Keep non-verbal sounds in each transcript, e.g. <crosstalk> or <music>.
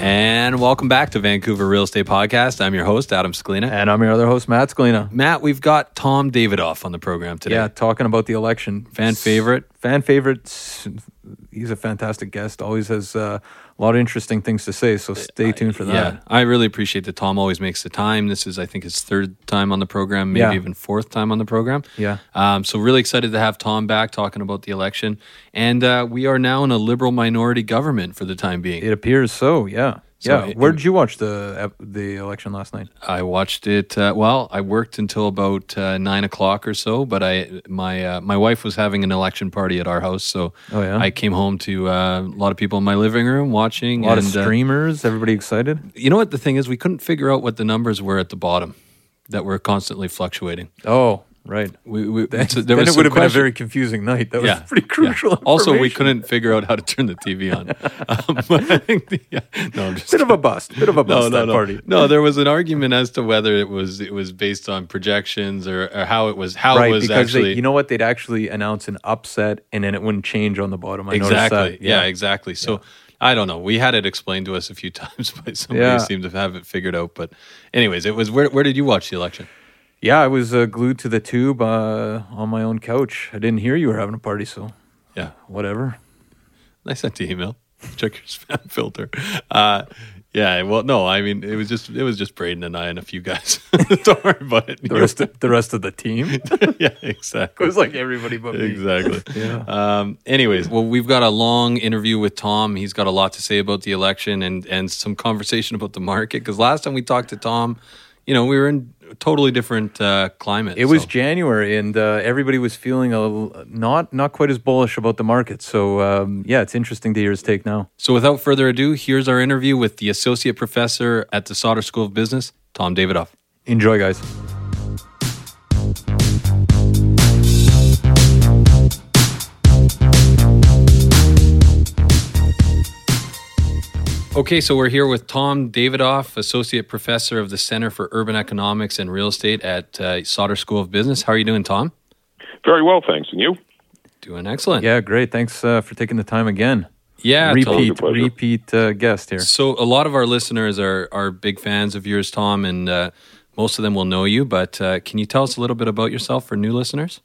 And welcome back to Vancouver Real Estate Podcast. I'm your host, Adam Scalina. And I'm your other host, Matt Scalina. Matt, we've got Tom Davidoff on the program today. Yeah, talking about the election. Fan favorite. Fan favorite. He's a fantastic guest. Always has uh, a lot of interesting things to say. So stay tuned for that. Yeah, I really appreciate that Tom always makes the time. This is, I think, his third time on the program, maybe Yeah. even fourth time on the program. Yeah. Um, so really excited to have Tom back talking about the election. And uh, we are now in a liberal minority government for the time being. It appears so. Yeah. So yeah. it- Where did you watch the the election last night? I watched it. Uh, well, I worked until about uh, nine o'clock or so, but I my uh, my wife was having an election party at our house, so Oh, yeah? I came home to uh, a lot of people in my living room watching. A lot and, of uh, streamers. Everybody excited? you know what the thing is? We couldn't figure out what the numbers were at the bottom that were constantly fluctuating. Oh, right. We, we, Then, so then was it would have been a very confusing night. That was yeah, pretty crucial. yeah. <laughs> Also, we couldn't figure out how to turn the TV on. <laughs> <laughs> um, but I think the, yeah, no, I'm just Bit of a bust. Bit of a bust. no, that no. party. No, there was an argument as to whether it was it was based on projections or, or how it was how right, it was because actually they, you know what? They'd actually announce an upset, and then it wouldn't change on the bottom. I exactly. that. Yeah. exactly. So I don't know. We had it explained to us a few times but somebody Yeah. who seemed to have it figured out. But anyways, it was where where did you watch the election? Yeah, I was uh, glued to the tube uh, on my own couch. I didn't hear you were having a party, so Yeah. whatever. I sent you email. <laughs> Check your spam <laughs> filter. Uh, yeah, well, no, I mean, it was just it was just Braden and I and a few guys. <laughs> Don't worry about it. The rest, of, the rest of the team. yeah, exactly. It was like everybody but me. Exactly. Yeah. Um, anyways, well, we've got a long interview with Tom. He's got a lot to say about the election and and some conversation about the market. Because last time we talked to Tom, you know, we were in totally different uh, climate. It was January, and uh, everybody was feeling a not not quite as bullish about the market. So um, yeah, it's interesting to hear his take now. so. Without further ado, here's our interview with the associate professor at the Sauder School of Business, Tom Davidoff. Enjoy, guys. Okay, so we're here with Tom Davidoff, associate professor of the Center for Urban Economics and Real Estate at uh, Sauder School of Business. How are you doing, Tom? Very well, thanks. And you? Doing excellent. Yeah, great. Thanks uh, for taking the time again. Yeah, repeat, Pleasure. repeat uh, guest here. So a lot of our listeners are are big fans of yours, Tom, and uh, most of them will know you. But uh, can you tell us a little bit about yourself for new listeners?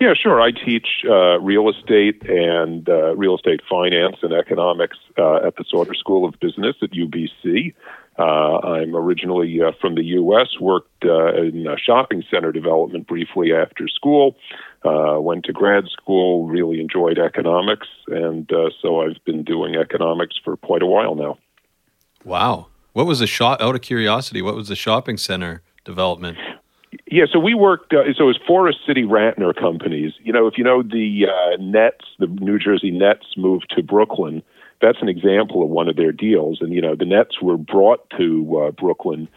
Yeah, sure. I teach uh, real estate and uh, real estate finance and economics uh, at the Sauder School of Business at UBC. Uh, I'm originally uh, from the U.S., worked uh, in shopping center development briefly after school, went to grad school, really enjoyed economics, and so I've been doing economics for quite a while now. Wow. What was the shop, out of curiosity, what was the shopping center development? Yeah, so we worked. Uh, so it was Forest City Ratner companies. You know, if you know the uh, Nets, the New Jersey Nets moved to Brooklyn. That's an example of one of their deals. And you know, the Nets were brought to uh, Brooklyn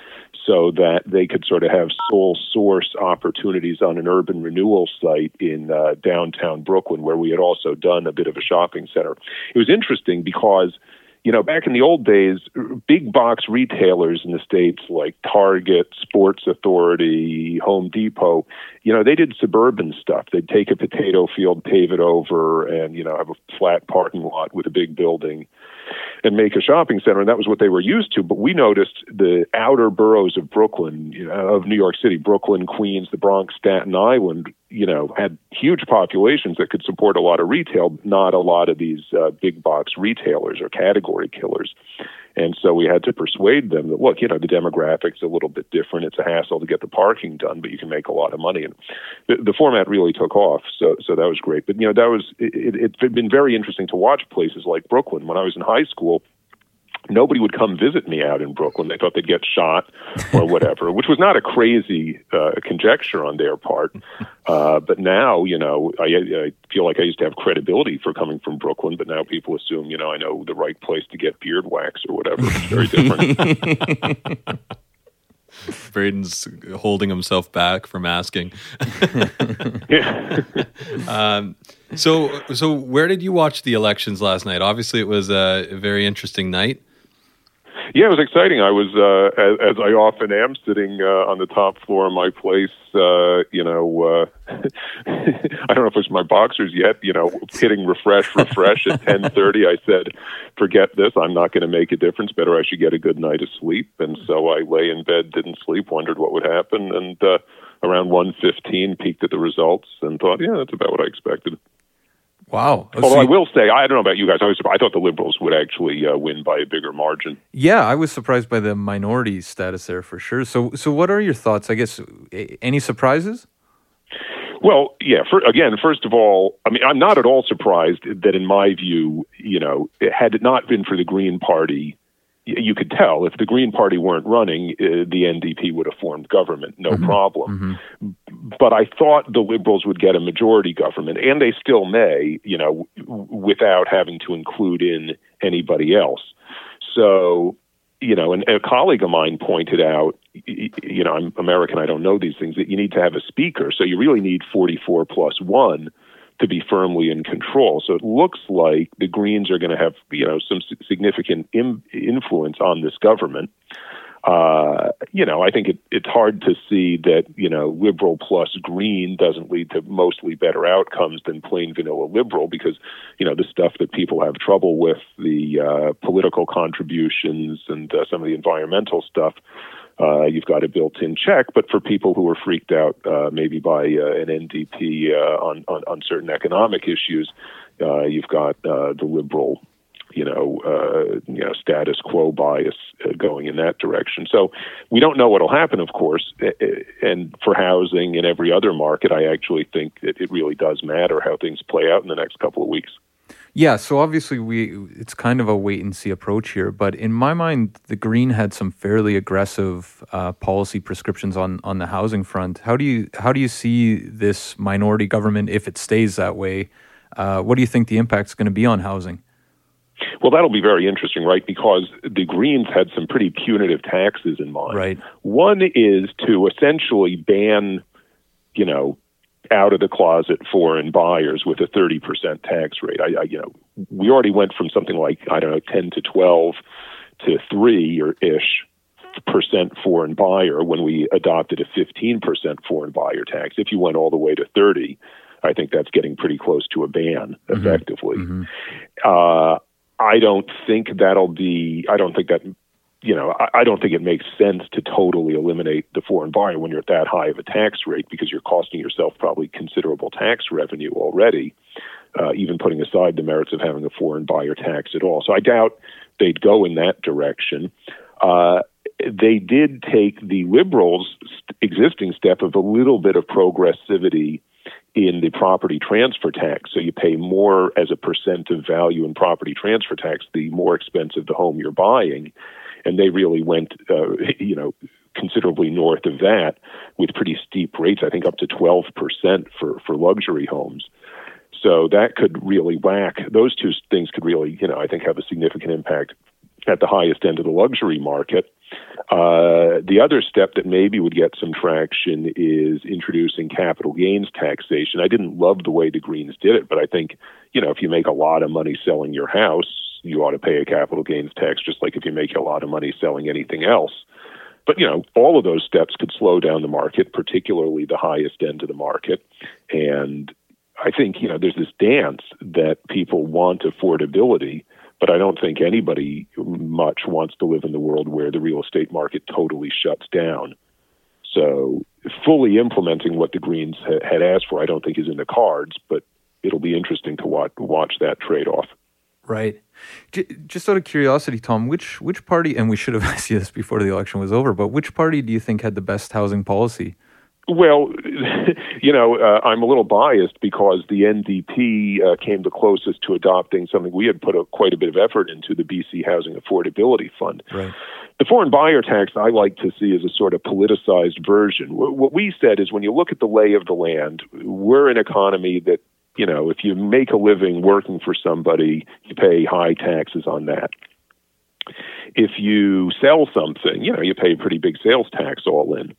so that they could sort of have sole source opportunities on an urban renewal site in uh, downtown Brooklyn, where we had also done a bit of a shopping center. It was interesting because you know, back in the old days, big box retailers in the States like Target, Sports Authority, Home Depot, you know, they did suburban stuff. They'd take a potato field, pave it over, and, you know, have a flat parking lot with a big building and make a shopping center. And that was what they were used to. But we noticed the outer boroughs of Brooklyn, you know, of New York City, Brooklyn, Queens, the Bronx, Staten Island, you know, had huge populations that could support a lot of retail, not a lot of these uh, big box retailers or category killers. And so we had to persuade them that, look, you know, the demographics a little bit different. It's a hassle to get the parking done, but you can make a lot of money. And the, the format really took off. So, so that was great. But, you know, that was, it, it, it's been very interesting to watch places like Brooklyn. When I was in high school, nobody would come visit me out in Brooklyn. They thought they'd get shot or whatever, <laughs> which was not a crazy uh, conjecture on their part. Uh, but now, you know, I, I feel like I used to have credibility for coming from Brooklyn, but now people assume, you know, I know the right place to get beard wax or whatever. It's very different. <laughs> Braden's holding himself back from asking. <laughs> um, so, so where did you watch the elections last night? Obviously, it was a very interesting night. Yeah, it was exciting. I was, uh, as, as I often am, sitting uh, on the top floor of my place. Uh, you know, uh, <laughs> I don't know if it's my boxers yet. You know, hitting refresh, refresh at <laughs> ten thirty. I said, "Forget this. I'm not going to make a difference. Better I should get a good night of sleep." And so I lay in bed, didn't sleep, wondered what would happen, and uh, around one fifteen, peeked at the results, and thought, "Yeah, that's about what I expected." Wow. Although I will say, I don't know about you guys. I, was, I thought the Liberals would actually uh, win by a bigger margin. Yeah, I was surprised by the minority status there for sure. So, so what are your thoughts? I guess any surprises? Well, yeah. For, again, first of all, I mean, I'm not at all surprised that, in my view, you know, had it not been for the Green Party, you could tell if the Green Party weren't running, uh, the NDP would have formed government, no mm-hmm. problem. Mm-hmm. But I thought the Liberals would get a majority government, and they still may, you know, w- without having to include in anybody else. So, you know, and a colleague of mine pointed out, you know, I'm American, I don't know these things, that you need to have a speaker. So you really need 44 plus one to be firmly in control. So it looks like the Greens are going to have, you know, some significant Im- influence on this government. Uh, you know, I think it, it's hard to see that, you know, liberal plus green doesn't lead to mostly better outcomes than plain vanilla liberal because, you know, the stuff that people have trouble with, the uh, political contributions and uh, some of the environmental stuff, uh, you've got a built-in check. But for people who are freaked out, uh, maybe by uh, an NDP uh, on, on, on certain economic issues, uh, you've got the liberal, you know, uh, you know, status quo bias uh, going in that direction. So we don't know what'll happen, of course. And for housing and every other market, I actually think that it really does matter how things play out in the next couple of weeks. Yeah, so obviously we it's kind of a wait and see approach here, but in my mind, the Green had some fairly aggressive uh, policy prescriptions on on the housing front. How do you how do you see this minority government if it stays that way? Uh, what do you think the impact is going to be on housing? Well, that'll be very interesting, right? Because the Greens had some pretty punitive taxes in mind. Right. One is to essentially ban, you know, out of the closet foreign buyers with a 30% tax rate. I, I, you know, we already went from something like, I don't know, 10 to 12 to 3 or ish percent foreign buyer when we adopted a 15% foreign buyer tax. If you went all the way to 30, I think that's getting pretty close to a ban mm-hmm. effectively. Mm-hmm. Uh, I don't think that'll be, I don't think that you know, I, I don't think it makes sense to totally eliminate the foreign buyer when you're at that high of a tax rate because you're costing yourself probably considerable tax revenue already, uh, even putting aside the merits of having a foreign buyer tax at all. So I doubt they'd go in that direction. Uh, they did take the liberals' existing step of a little bit of progressivity in the property transfer tax. So you pay more as a percent of value in property transfer tax the more expensive the home you're buying. And they really went, uh, you know, considerably north of that with pretty steep rates, I think up to 12% for, for luxury homes. So that could really whack, those two things could really, you know, I think have a significant impact at the highest end of the luxury market. Uh, the other step that maybe would get some traction is introducing capital gains taxation. I didn't love the way the Greens did it, but I think, you know, if you make a lot of money selling your house, you ought to pay a capital gains tax, just like if you make a lot of money selling anything else. But, you know, all of those steps could slow down the market, particularly the highest end of the market. And I think, you know, there's this dance that people want affordability but I don't think anybody much wants to live in the world where the real estate market totally shuts down. So, fully implementing what the Greens ha- had asked for, I don't think is in the cards, but it'll be interesting to watch, watch that trade off. Right. Just out of curiosity, Tom, which which party, and we should have <laughs> asked you this before the election was over, but which party do you think had the best housing policy? Well, <laughs> you know, uh, I'm a little biased because the NDP uh, came the closest to adopting something we had put a, quite a bit of effort into the BC Housing Affordability Fund. Right. The foreign buyer tax I like to see as a sort of politicized version. What we said is when you look at the lay of the land, we're an economy that, you know, if you make a living working for somebody, you pay high taxes on that. If you sell something, you know, you pay a pretty big sales tax all in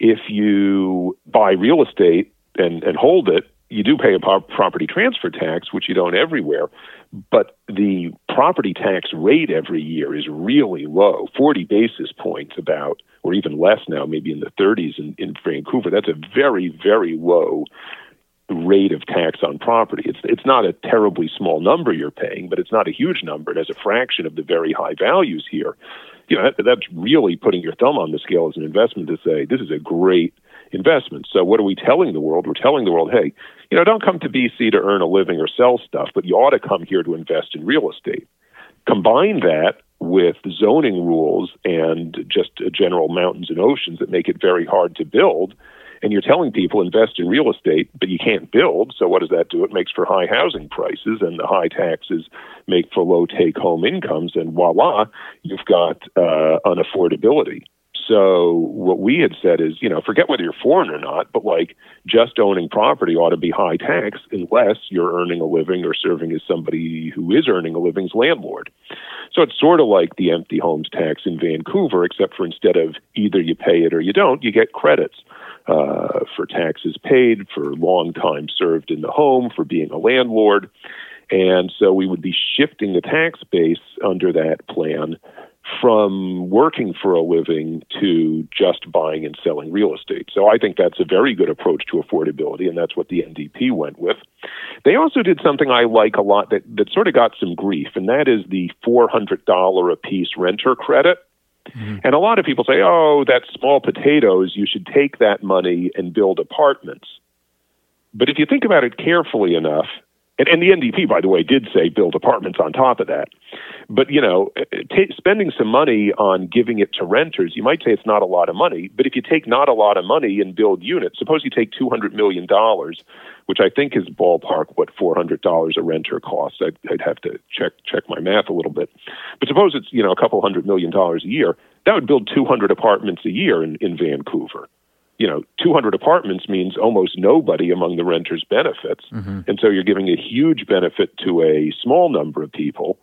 if you buy real estate and, and hold it, you do pay a property transfer tax, which you don't everywhere, but the property tax rate every year is really low 40 basis points, about, or even less now, maybe in the 30s in, in Vancouver. That's a very, very low rate of tax on property. It's it's not a terribly small number you're paying, but it's not a huge number. It has a fraction of the very high values here you know that, that's really putting your thumb on the scale as an investment to say this is a great investment. So what are we telling the world? We're telling the world, hey, you know, don't come to BC to earn a living or sell stuff, but you ought to come here to invest in real estate. Combine that with zoning rules and just general mountains and oceans that make it very hard to build and you're telling people invest in real estate, but you can't build. So what does that do? It makes for high housing prices, and the high taxes make for low take-home incomes, and voila, you've got uh, unaffordability. So what we had said is, you know, forget whether you're foreign or not, but like just owning property ought to be high tax unless you're earning a living or serving as somebody who is earning a living's landlord. So it's sort of like the empty homes tax in Vancouver, except for instead of either you pay it or you don't, you get credits uh, for taxes paid, for long time served in the home, for being a landlord. And so we would be shifting the tax base under that plan from working for a living to just buying and selling real estate. So I think that's a very good approach to affordability, and that's what the NDP went with. They also did something I like a lot that, that sort of got some grief, and that is the $400 a piece renter credit. Mm-hmm. And a lot of people say, oh, that's small potatoes. You should take that money and build apartments. But if you think about it carefully enough, and, and the NDP, by the way, did say build apartments on top of that. But, you know, eh, eh, t- spending some money on giving it to renters, you might say it's not a lot of money. But if you take not a lot of money and build units, suppose you take $200 million, which I think is ballpark what $400 a renter costs. I'd, I'd have to check, check my math a little bit. But suppose it's, you know, a couple hundred million dollars a year. That would build 200 apartments a year in, in Vancouver you know, 200 apartments means almost nobody among the renters benefits. Mm-hmm. And so you're giving a huge benefit to a small number of people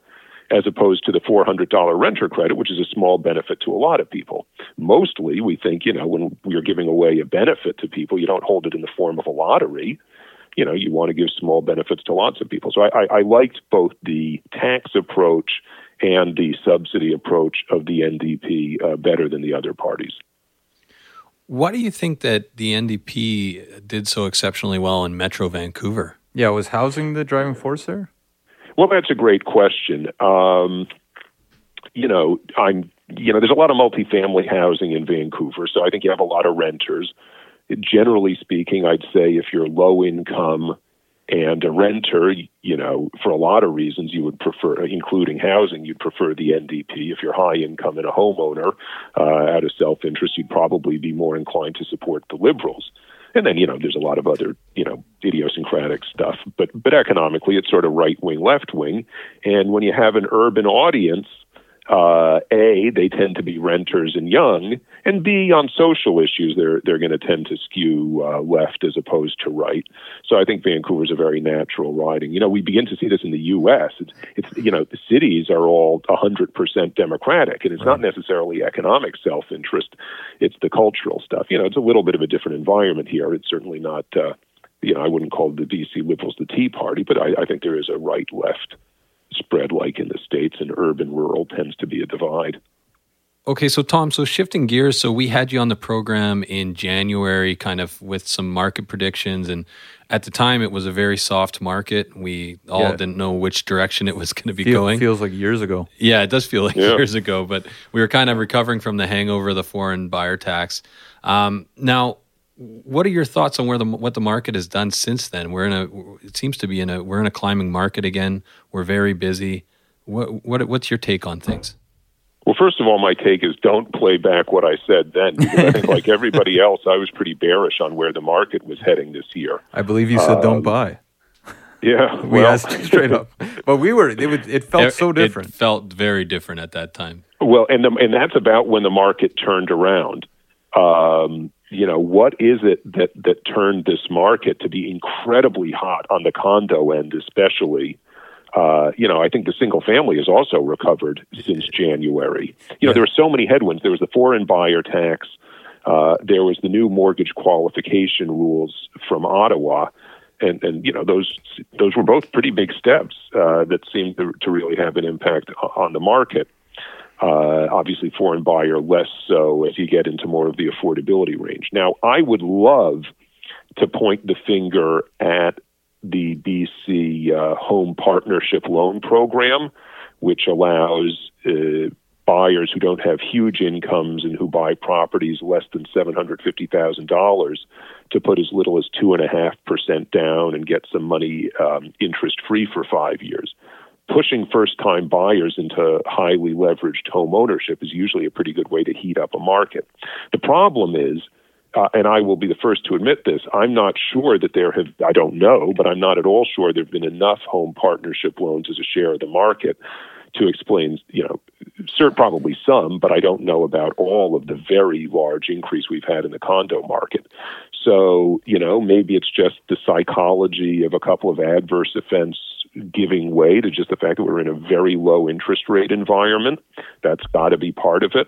as opposed to the $400 renter credit, which is a small benefit to a lot of people. Mostly, we think, you know, when we're giving away a benefit to people, you don't hold it in the form of a lottery. You know, you want to give small benefits to lots of people. So I, I, I liked both the tax approach and the subsidy approach of the NDP uh, better than the other parties. Why do you think that the NDP did so exceptionally well in Metro Vancouver? Yeah, was housing the driving force there? Well, that's a great question. Um, you know, I'm you know, there's a lot of multifamily housing in Vancouver, so I think you have a lot of renters. Generally speaking, I'd say if you're low income and a renter, you know, for a lot of reasons, you would prefer, including housing, you'd prefer the NDP. If you're high income and a homeowner, uh, out of self interest, you'd probably be more inclined to support the Liberals. And then, you know, there's a lot of other, you know, idiosyncratic stuff. But but economically, it's sort of right wing, left wing. And when you have an urban audience, uh, a they tend to be renters and young, and B on social issues they're they're going to tend to skew uh, left as opposed to right. So I think Vancouver's a very natural riding. You know, we begin to see this in the U.S. It's, it's you know the cities are all 100% Democratic, and it's right. not necessarily economic self interest; it's the cultural stuff. You know, it's a little bit of a different environment here. It's certainly not. Uh, you know, I wouldn't call the BC Liberals the Tea Party, but I, I think there is a right left spread like in the States, and urban rural tends to be a divide. Okay, so Tom, so shifting gears, so we had you on the program in January, kind of with some market predictions, and at the time it was a very soft market. We all yeah. didn't know which direction it was going to be Feel, going. Feels like years ago. Yeah, it does feel like yeah. years ago, but we were kind of recovering from the hangover of the foreign buyer tax. Um, now, what are your thoughts on where the what the market has done since then? We're in a it seems to be in a we're in a climbing market again. We're very busy. What what what's your take on things? Well, first of all, my take is don't play back what I said then. Because I think, like <laughs> everybody else, I was pretty bearish on where the market was heading this year. I believe you said um, don't buy. Yeah, <laughs> we well, asked straight up, but we were. It, would, it felt it, so different. It felt very different at that time. Well, and the, and that's about when the market turned around. Um, you know, what is it that that turned this market to be incredibly hot on the condo end, especially? Uh, you know, I think the single family has also recovered since January. You know, there were so many headwinds. There was the foreign buyer tax. Uh, there was the new mortgage qualification rules from Ottawa, and and you know those those were both pretty big steps uh, that seemed to, to really have an impact on the market. Uh, obviously, foreign buyer less so as you get into more of the affordability range. Now, I would love to point the finger at the BC uh, Home Partnership Loan Program, which allows uh, buyers who don't have huge incomes and who buy properties less than $750,000 to put as little as 2.5% down and get some money um, interest free for five years pushing first time buyers into highly leveraged home ownership is usually a pretty good way to heat up a market. The problem is, uh, and I will be the first to admit this, I'm not sure that there have, I don't know, but I'm not at all sure there have been enough home partnership loans as a share of the market to explain, you know, cert probably some, but I don't know about all of the very large increase we've had in the condo market. So, you know, maybe it's just the psychology of a couple of adverse events giving way to just the fact that we're in a very low interest rate environment. That's got to be part of it.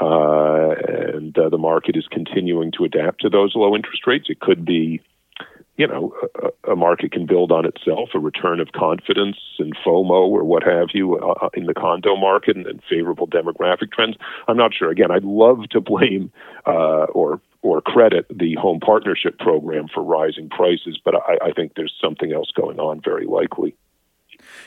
Uh, and uh, the market is continuing to adapt to those low interest rates. It could be, you know, a, a market can build on itself, a return of confidence and FOMO or what have you uh, uh, in the condo market and, and, favorable demographic trends. I'm not sure. Again, I'd love to blame uh, or or credit the home partnership program for rising prices, but I, I think there's something else going on very likely.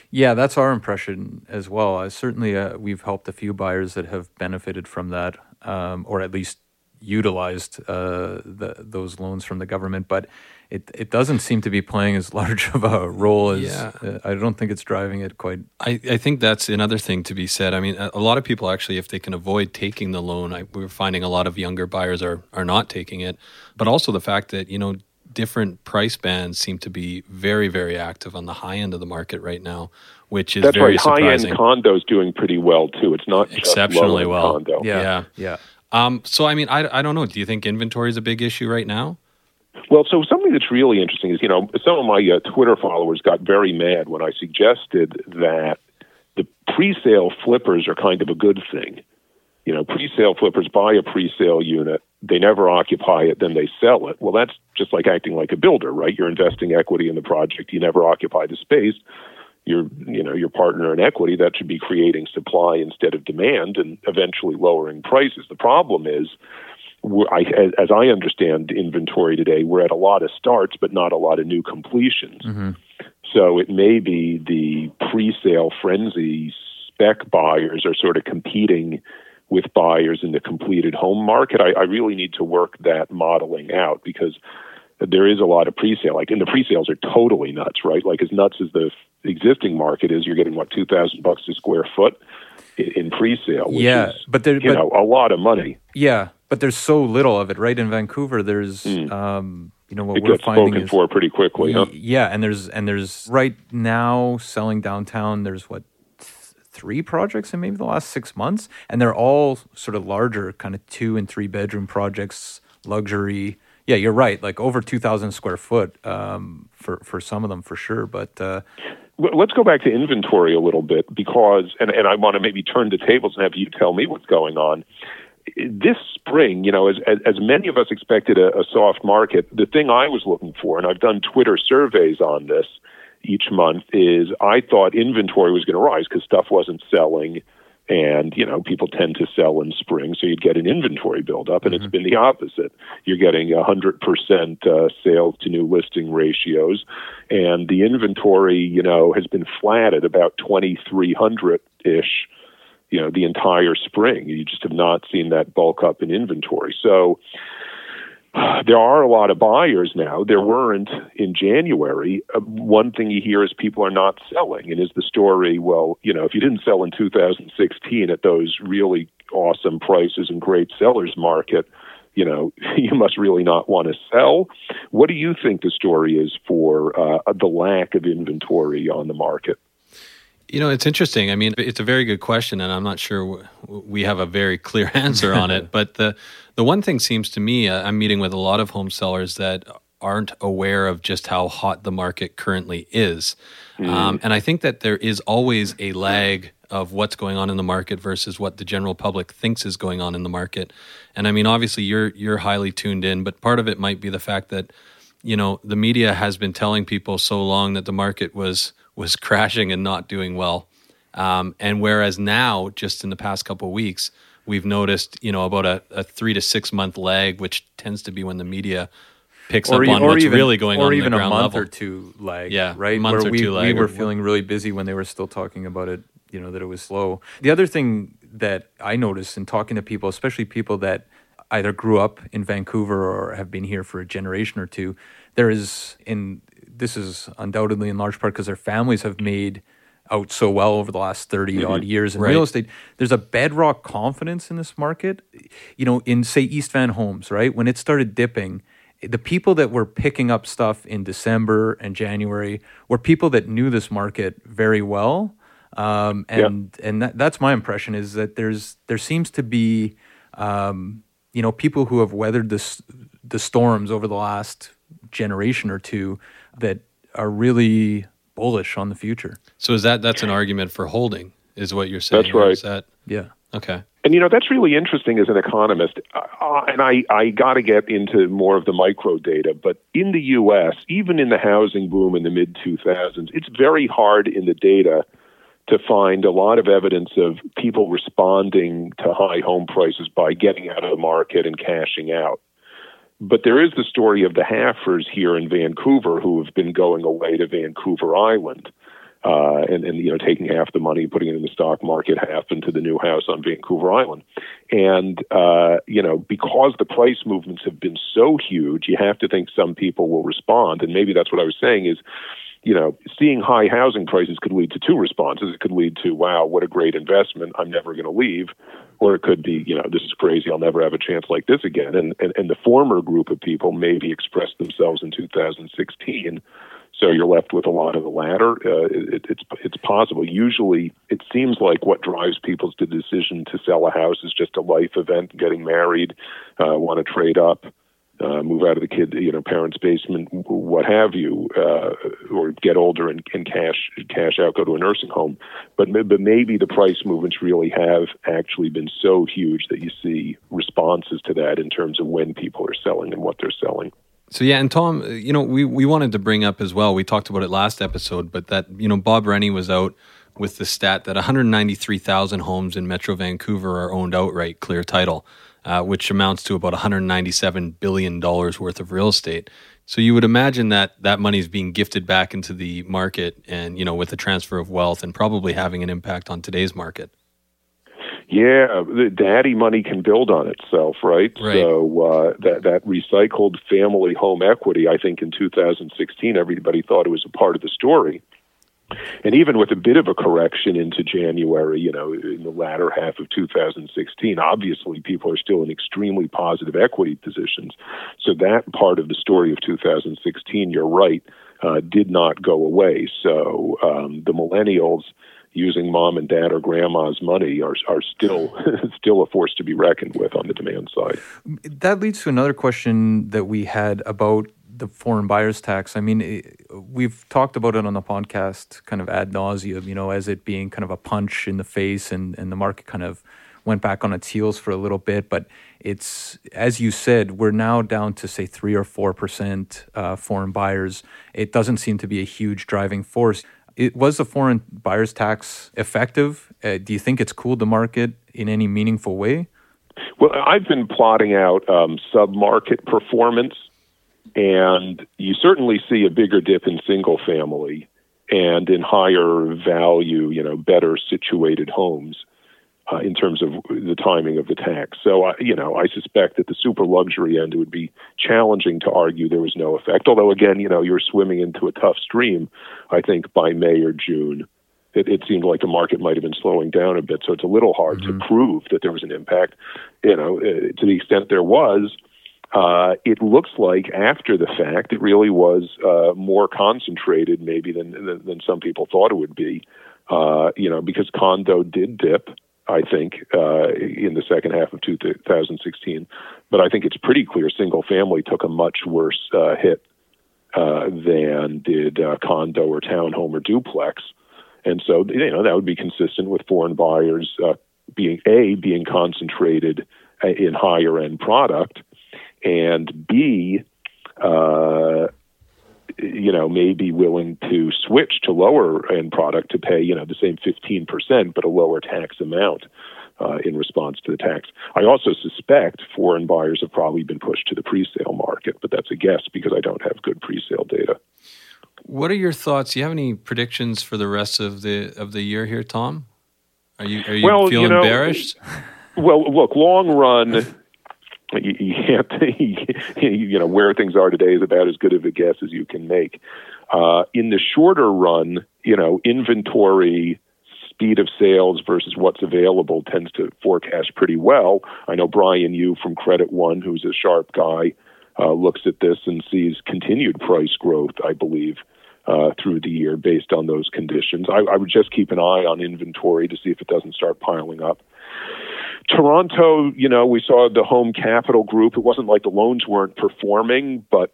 Yeah, that's our impression as well. Uh, certainly, uh, we've helped a few buyers that have benefited from that, um, or at least utilized uh, the, those loans from the government. But it it doesn't seem to be playing as <laughs> large of a role as yeah. uh, I don't think it's driving it quite. I, I think that's another thing to be said. I mean, a, a lot of people actually, if they can avoid taking the loan, I, we're finding a lot of younger buyers are are not taking it. But also the fact that you know different price bands seem to be very very active on the high end of the market right now, which is that's very right. High end condos doing pretty well too. It's not exceptionally well. Condo. Yeah, yeah. yeah. Um, so I mean, I I don't know. Do you think inventory is a big issue right now? Well, so something that's really interesting is, you know, some of my uh, Twitter followers got very mad when I suggested that the pre-sale flippers are kind of a good thing. You know, pre-sale flippers buy a pre-sale unit, they never occupy it, then they sell it. Well, that's just like acting like a builder, right? You're investing equity in the project, you never occupy the space. Your, you know, your partner in equity that should be creating supply instead of demand and eventually lowering prices. The problem is I, as I understand inventory today, we're at a lot of starts, but not a lot of new completions. Mm-hmm. So it may be the pre-sale frenzy spec buyers are sort of competing with buyers in the completed home market. I, I really need to work that modeling out because there is a lot of pre-sale. Like, and the pre-sales are totally nuts, right? Like as nuts as the existing market is, you're getting what two thousand bucks a square foot in, pre-sale. yeah, is, but there, you but, know, a lot of money. Yeah, but there's so little of it, right? In Vancouver, there's, mm. um, you know, what it we're finding spoken is, for pretty quickly. Huh? Yeah, and there's and there's right now selling downtown. There's what three projects in maybe the last six months, and they're all sort of larger, kind of two and three bedroom projects, luxury. Yeah, you're right. Like over two thousand square foot um, for for some of them for sure. But uh, let's go back to inventory a little bit because, and, and I want to maybe turn the tables and have you tell me what's going on. This spring, you know, as, as, as many of us expected a, a soft market, the thing I was looking for, and I've done Twitter surveys on this, each month is I thought inventory was going to rise because stuff wasn't selling. And, you know, people tend to sell in spring, so you'd get an inventory buildup, and mm-hmm. it's been the opposite. You're getting 100% uh, sales to new listing ratios, and the inventory, you know, has been flat at about 2,300 ish, you know, the entire spring. You just have not seen that bulk up in inventory. So, <sighs> there are a lot of buyers now. There weren't in January. Uh, one thing you hear is people are not selling. And is the story, well, you know, if you didn't sell in 2016 at those really awesome prices and great sellers market, you know, <laughs> you must really not want to sell. What do you think the story is for uh, the lack of inventory on the market? You know, it's interesting. I mean, it's a very good question, and I'm not sure we have a very clear <laughs> answer on it. <laughs> But the the one thing seems to me, uh, I'm meeting with a lot of home sellers that aren't aware of just how hot the market currently is, mm. um, and I think that there is always a lag of what's going on in the market versus what the general public thinks is going on in the market. And I mean, obviously, you're you're highly tuned in, but part of it might be the fact that you know the media has been telling people so long that the market was was crashing and not doing well. Um, and whereas now, just in the past couple of weeks, we've noticed, you know, about a, a, three to six month lag, which tends to be when the media picks or up on what's even, really going or on. Or even a month level. or two lag. Yeah, right. Month Where or we, two lag. We were feeling really busy when they were still talking about it. You know that it was slow. The other thing that I noticed in talking to people, especially people that either grew up in Vancouver or have been here for a generation or two, there is in this is undoubtedly in large part because their families have made out so well over the last 30 mm-hmm. odd years in right. real estate. There's a bedrock confidence in this market. You know, in say East Van Homes, right? When it started dipping, the people that were picking up stuff in December and January were people that knew this market very well. Um, and yeah. and that, that's my impression is that there's there seems to be um, you know people who have weathered this the storms over the last generation or two that are really bullish on the future. So is that that's an argument for holding? Is what you're saying? That's right. Is that yeah? Okay. And you know that's really interesting as an economist, uh, and I I got to get into more of the micro data. But in the U.S., even in the housing boom in the mid 2000s, it's very hard in the data to find a lot of evidence of people responding to high home prices by getting out of the market and cashing out. But there is the story of the Haffers here in Vancouver who have been going away to Vancouver Island. Uh, and, and you know taking half the money, putting it in the stock market, half into the new house on Vancouver Island, and uh, you know because the price movements have been so huge, you have to think some people will respond, and maybe that's what I was saying is you know, seeing high housing prices could lead to two responses. It could lead to, wow, what a great investment. I'm never going to leave. Or it could be, you know, this is crazy. I'll never have a chance like this again. And, and, and the former group of people maybe expressed themselves in 2016. So you're left with a lot of the latter. Uh, it, it's it's possible. Usually, it seems like what drives people to the decision to sell a house is just a life event, getting married, uh, want to trade up, uh, move out of the kid, you know, parents' basement, what have you, uh, or get older and, and cash cash out, go to a nursing home. But but maybe the price movements really have actually been so huge that you see responses to that in terms of when people are selling and what they're selling. So yeah, and Tom, you know, we we wanted to bring up as well. We talked about it last episode, but that you know Bob Rennie was out with the stat that 193,000 homes in Metro Vancouver are owned outright, clear title uh, which amounts to about 197 billion dollars worth of real estate. So you would imagine that that money is being gifted back into the market, and you know, with the transfer of wealth, and probably having an impact on today's market. Yeah, the daddy money can build on itself, right? Right. So uh, that that recycled family home equity, I think in 2016, everybody thought it was a part of the story. And even with a bit of a correction into January, you know, in the latter half of 2016, obviously people are still in extremely positive equity positions. So that part of the story of 2016, you're right, uh, did not go away. So um, the millennials using mom and dad or grandma's money are are still <laughs> still a force to be reckoned with on the demand side. That leads to another question that we had about the foreign buyers tax. I mean, we've talked about it on the podcast kind of ad nauseum, you know, as it being kind of a punch in the face and, and the market kind of went back on its heels for a little bit. But it's, as you said, we're now down to say three or 4% uh, foreign buyers. It doesn't seem to be a huge driving force. It, was the foreign buyers tax effective? Uh, do you think it's cooled the market in any meaningful way? Well, I've been plotting out um, sub market performance and you certainly see a bigger dip in single family and in higher value, you know, better situated homes uh, in terms of the timing of the tax. So, uh, you know, I suspect that the super luxury end it would be challenging to argue there was no effect. Although, again, you know, you're swimming into a tough stream. I think by May or June, it, it seemed like the market might have been slowing down a bit. So it's a little hard mm-hmm. to prove that there was an impact. You know, uh, to the extent there was uh, it looks like after the fact it really was uh, more concentrated maybe than, than, than some people thought it would be. Uh, you know, because condo did dip, I think, uh, in the second half of 2016. But I think it's pretty clear single family took a much worse uh, hit uh, than did condo or townhome or duplex. And so, you know, that would be consistent with foreign buyers being a being concentrated in higher end product, and B, uh, you know, may be willing to switch to lower end product to pay, you know, the same 15%, but a lower tax amount uh, in response to the tax. I also suspect foreign buyers have probably been pushed to the pre-sale market, but that's a guess because I don't have good pre-sale data. What are your thoughts? Do you have any predictions for the rest of the of the year here, Tom? Are you are you well, feeling you know, bearish? Well, look, long run <laughs> you, you can't <laughs> you know where things are today is about as good of a guess as you can make. Uh, in the shorter run you know inventory speed of sales versus what's available tends to forecast pretty well. I know Bryan Yu from credit one who's a sharp guy uh, looks at this and sees continued price growth i believe uh, through the year based on those conditions. I, I would just keep an eye on inventory to see if it doesn't start piling up Toronto, you know, we saw the home capital group. It wasn't like the loans weren't performing, but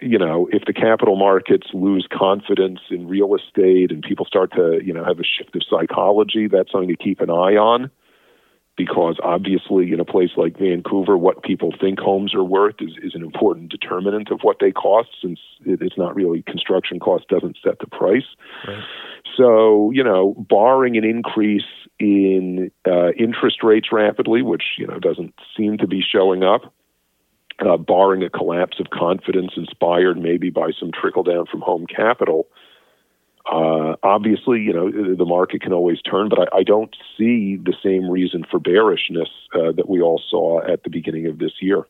you know, if the capital markets lose confidence in real estate and people start to, you know, have a shift of psychology, that's something to keep an eye on. Because obviously, in a place like Vancouver, what people think homes are worth is, is an important determinant of what they cost, since it's not really construction cost doesn't set the price. Right. So, you know, barring an increase in uh, interest rates rapidly, which you know doesn't seem to be showing up, uh, barring a collapse of confidence inspired maybe by some trickle down from home capital. Uh, obviously, you know the market can always turn, but I, I don't see the same reason for bearishness uh, that we all saw at the beginning of this year.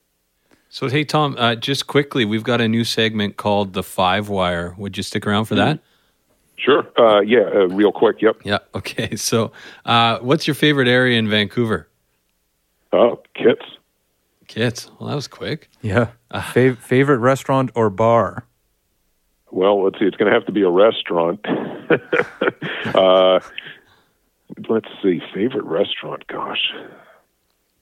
So, hey Tom, uh, just quickly, we've got a new segment called the Five Wire. Would you stick around for mm-hmm. that? Sure. Uh, yeah, uh, real quick. Yep. Yeah. <laughs> Okay. So, uh, what's your favorite area in Vancouver? Oh, Kits. Kits. Well, that was quick. Yeah. Fav- favorite restaurant or bar? Well, let's see. It's going to have to be a restaurant. <laughs> uh, let's see. Favorite restaurant? Gosh.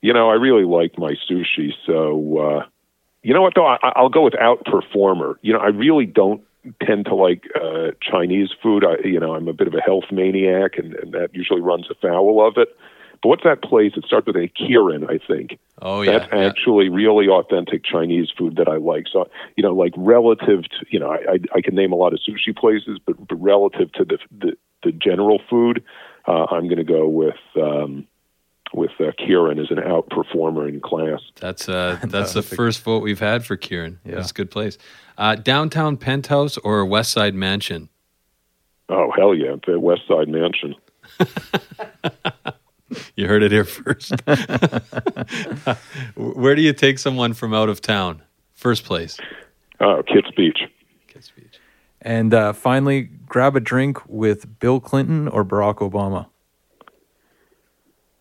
You know, I really like my sushi. So, uh, you know what, though? I, will go with outperformer. You know, I really don't tend to like uh, Chinese food. I, you know, I'm a bit of a health maniac, and, and that usually runs afoul of it. But what's that place? It starts with a Kirin, I think. Oh yeah, that's actually really authentic Chinese food that I like. So you know, like relative to you know, I I, I can name a lot of sushi places, but, but relative to the the, the general food, uh, I'm going to go with. Um, with uh, Kirin as an outperformer in class. That's uh, <laughs> that's the first vote we've had for Kirin. Yeah, it's a good place. Uh, downtown penthouse or West Side mansion? Oh hell yeah, the West Side mansion. <laughs> you heard it here first. <laughs> Where do you take someone from out of town? First place. Uh, Kits Beach. Kits Beach. And uh, finally, grab a drink with Bill Clinton or Barack Obama.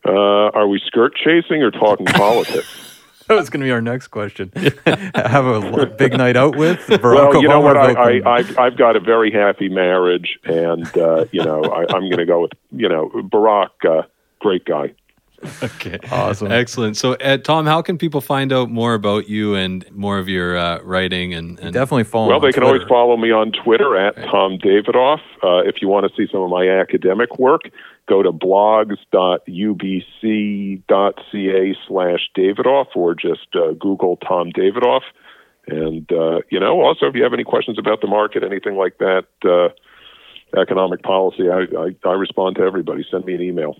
Uh, are we skirt chasing or talking <laughs> politics? That was going to be our next question. <laughs> Have a big night out with Barack well, Obama. you know what? I, Clinton? I, I've, I've got a very happy marriage, and uh, you know, I, I'm going to go with you know Barack. Uh, great guy. Okay. Awesome. Excellent. So, uh, Tom, how can people find out more about you and more of your uh, writing? And, and Definitely follow. Me? Well, on they can always follow me on Twitter at Tom Davidoff. Uh, if you want to see some of my academic work, go to blogs.ubc.ca slash Davidoff or just uh, Google Tom Davidoff. And, uh, you know, also if you have any questions about the market, anything like that, uh, economic policy, I, I, I respond to everybody. Send me an email.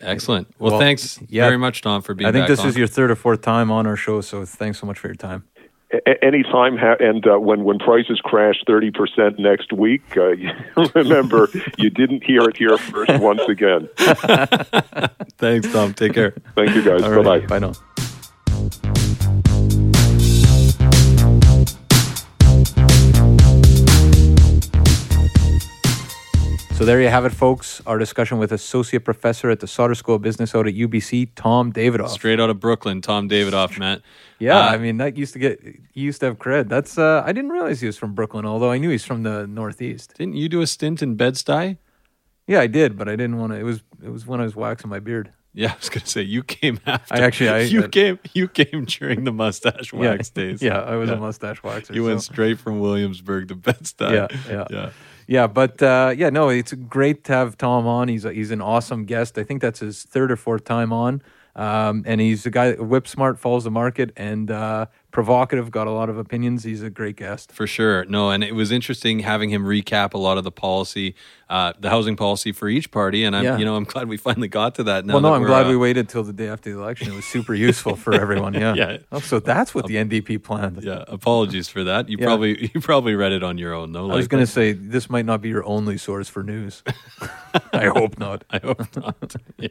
Excellent. Well, Well, thanks yeah. very much, Tom, for being here. I think back this on. is your third or fourth time on our show, so thanks so much for your time. A- anytime, ha- and uh, when when prices crash thirty percent next week, uh, <laughs> remember you didn't hear it here first. Once again, <laughs> <laughs> Thanks, Tom. Take care. thank you guys. All Bye bye. Bye now. So there you have it, folks. Our discussion with Associate Professor at the Sauder School of Business out at UBC, Tom Davidoff. Straight out of Brooklyn, Tom Davidoff, Matt. Yeah, Uh, I mean that used to get he used to have cred. That's uh, I didn't realize he was from Brooklyn, although I knew he's from the Northeast. Didn't you do a stint in Bed-Stuy? Yeah, I did, but I didn't want to. It was it was when I was waxing my beard. Yeah, <laughs> I was gonna say you came <laughs> after. I actually- I- you I- came you came during the mustache wax yeah, days. <laughs> Yeah, I was Yeah. a mustache waxer. You went straight from Williamsburg to Bed-Stuy. Yeah, yeah. yeah. Yeah, but uh, yeah, no, it's great to have Tom on. He's a, he's an awesome guest. I think that's his third or fourth time on, um, and he's a guy whip smart, follows the market, and uh, provocative. Got a lot of opinions. He's a great guest. For sure. No, and it was interesting having him recap a lot of the policy, uh, the housing policy for each party. And I'm, Yeah. you know, I'm glad we finally got to that. Now well, no, I'm glad uh, we waited till the day after the election. It was super useful for everyone. <laughs> Yeah. Yeah. Oh, so that's what the NDP planned. Yeah, apologies for that. You Yeah. probably <laughs> you probably read it on your own, though. I was going to say this might not be your only source for news. <laughs> I hope not. I hope not. yeah.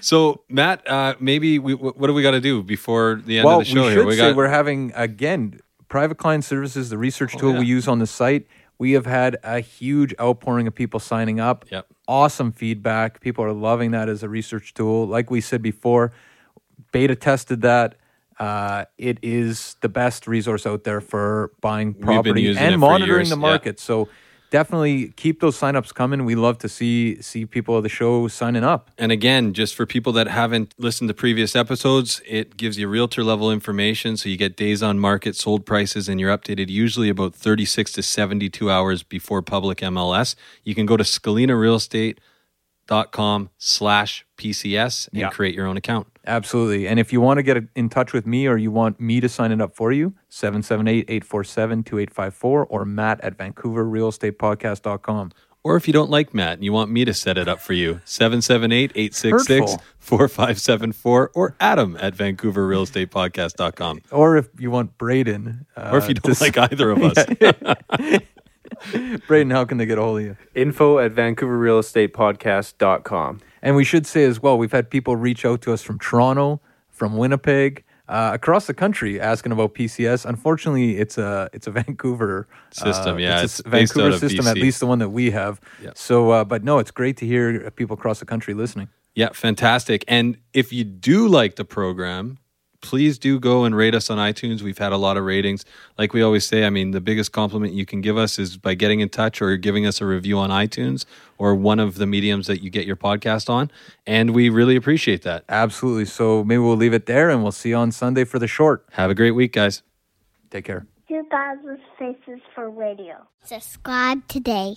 So, Matt, uh, maybe we, what do we got to do before the end well, of the show we here? should We say got we're having again private client services, the research tool Oh, yeah. we use on the site. We have had a huge outpouring of people signing up. Yep. Awesome feedback. People are loving that as a research tool. Like we said before, beta tested that. Uh, it is the best resource out there for buying property and monitoring years, the yeah. market. So definitely keep those signups coming. We love to see see people of the show signing up. And again, just for people that haven't listened to previous episodes, it gives you realtor level information. So you get days on market, sold prices, and you're updated usually about 36 to 72 hours before public MLS. You can go to scalinarealestate.com slash PCS and Yeah. create your own account. Absolutely. And if you want to get in touch with me or you want me to sign it up for you, 778-847-2854 or matt at vancouverrealestatepodcast.com. Or if you don't like Matt and you want me to set it up for you, 778-866-4574 or Adam at VancouverRealEstatePodcast.com. Or if you want Braden. Uh, Or if you don't to- like either of us. <laughs> <laughs> <laughs> Braden, how can they get a hold of you? Info at VancouverRealEstatePodcast.com. And we should say as well, we've had people reach out to us from Toronto, from Winnipeg, uh, across the country asking about PCS. Unfortunately, it's a it's a Vancouver uh, System, yeah, it's it's a based Vancouver out of system, at least the one that we have. Yeah. So, uh, but no, it's great to hear people across the country listening. Yeah, fantastic. And if you do like the program, please do go and rate us on iTunes. We've had a lot of ratings. Like we always say, I mean, the biggest compliment you can give us is by getting in touch or giving us a review on iTunes or one of the mediums that you get your podcast on. And we really appreciate that. Absolutely. So maybe we'll leave it there and we'll see you on Sunday for the short. Have a great week, guys. Take care. 2000 Faces for Radio. Subscribe today.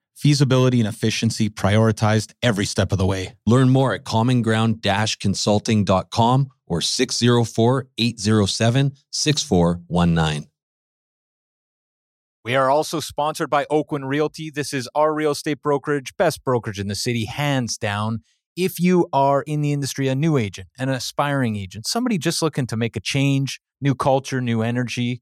feasibility and efficiency prioritized every step of the way. Learn more at commonground-consulting.com or 604-807-6419. We are also sponsored by Oakwyn Realty. This is our real estate brokerage, best brokerage in the city, hands down. If you are in the industry, a new agent, an aspiring agent, somebody just looking to make a change, new culture, new energy,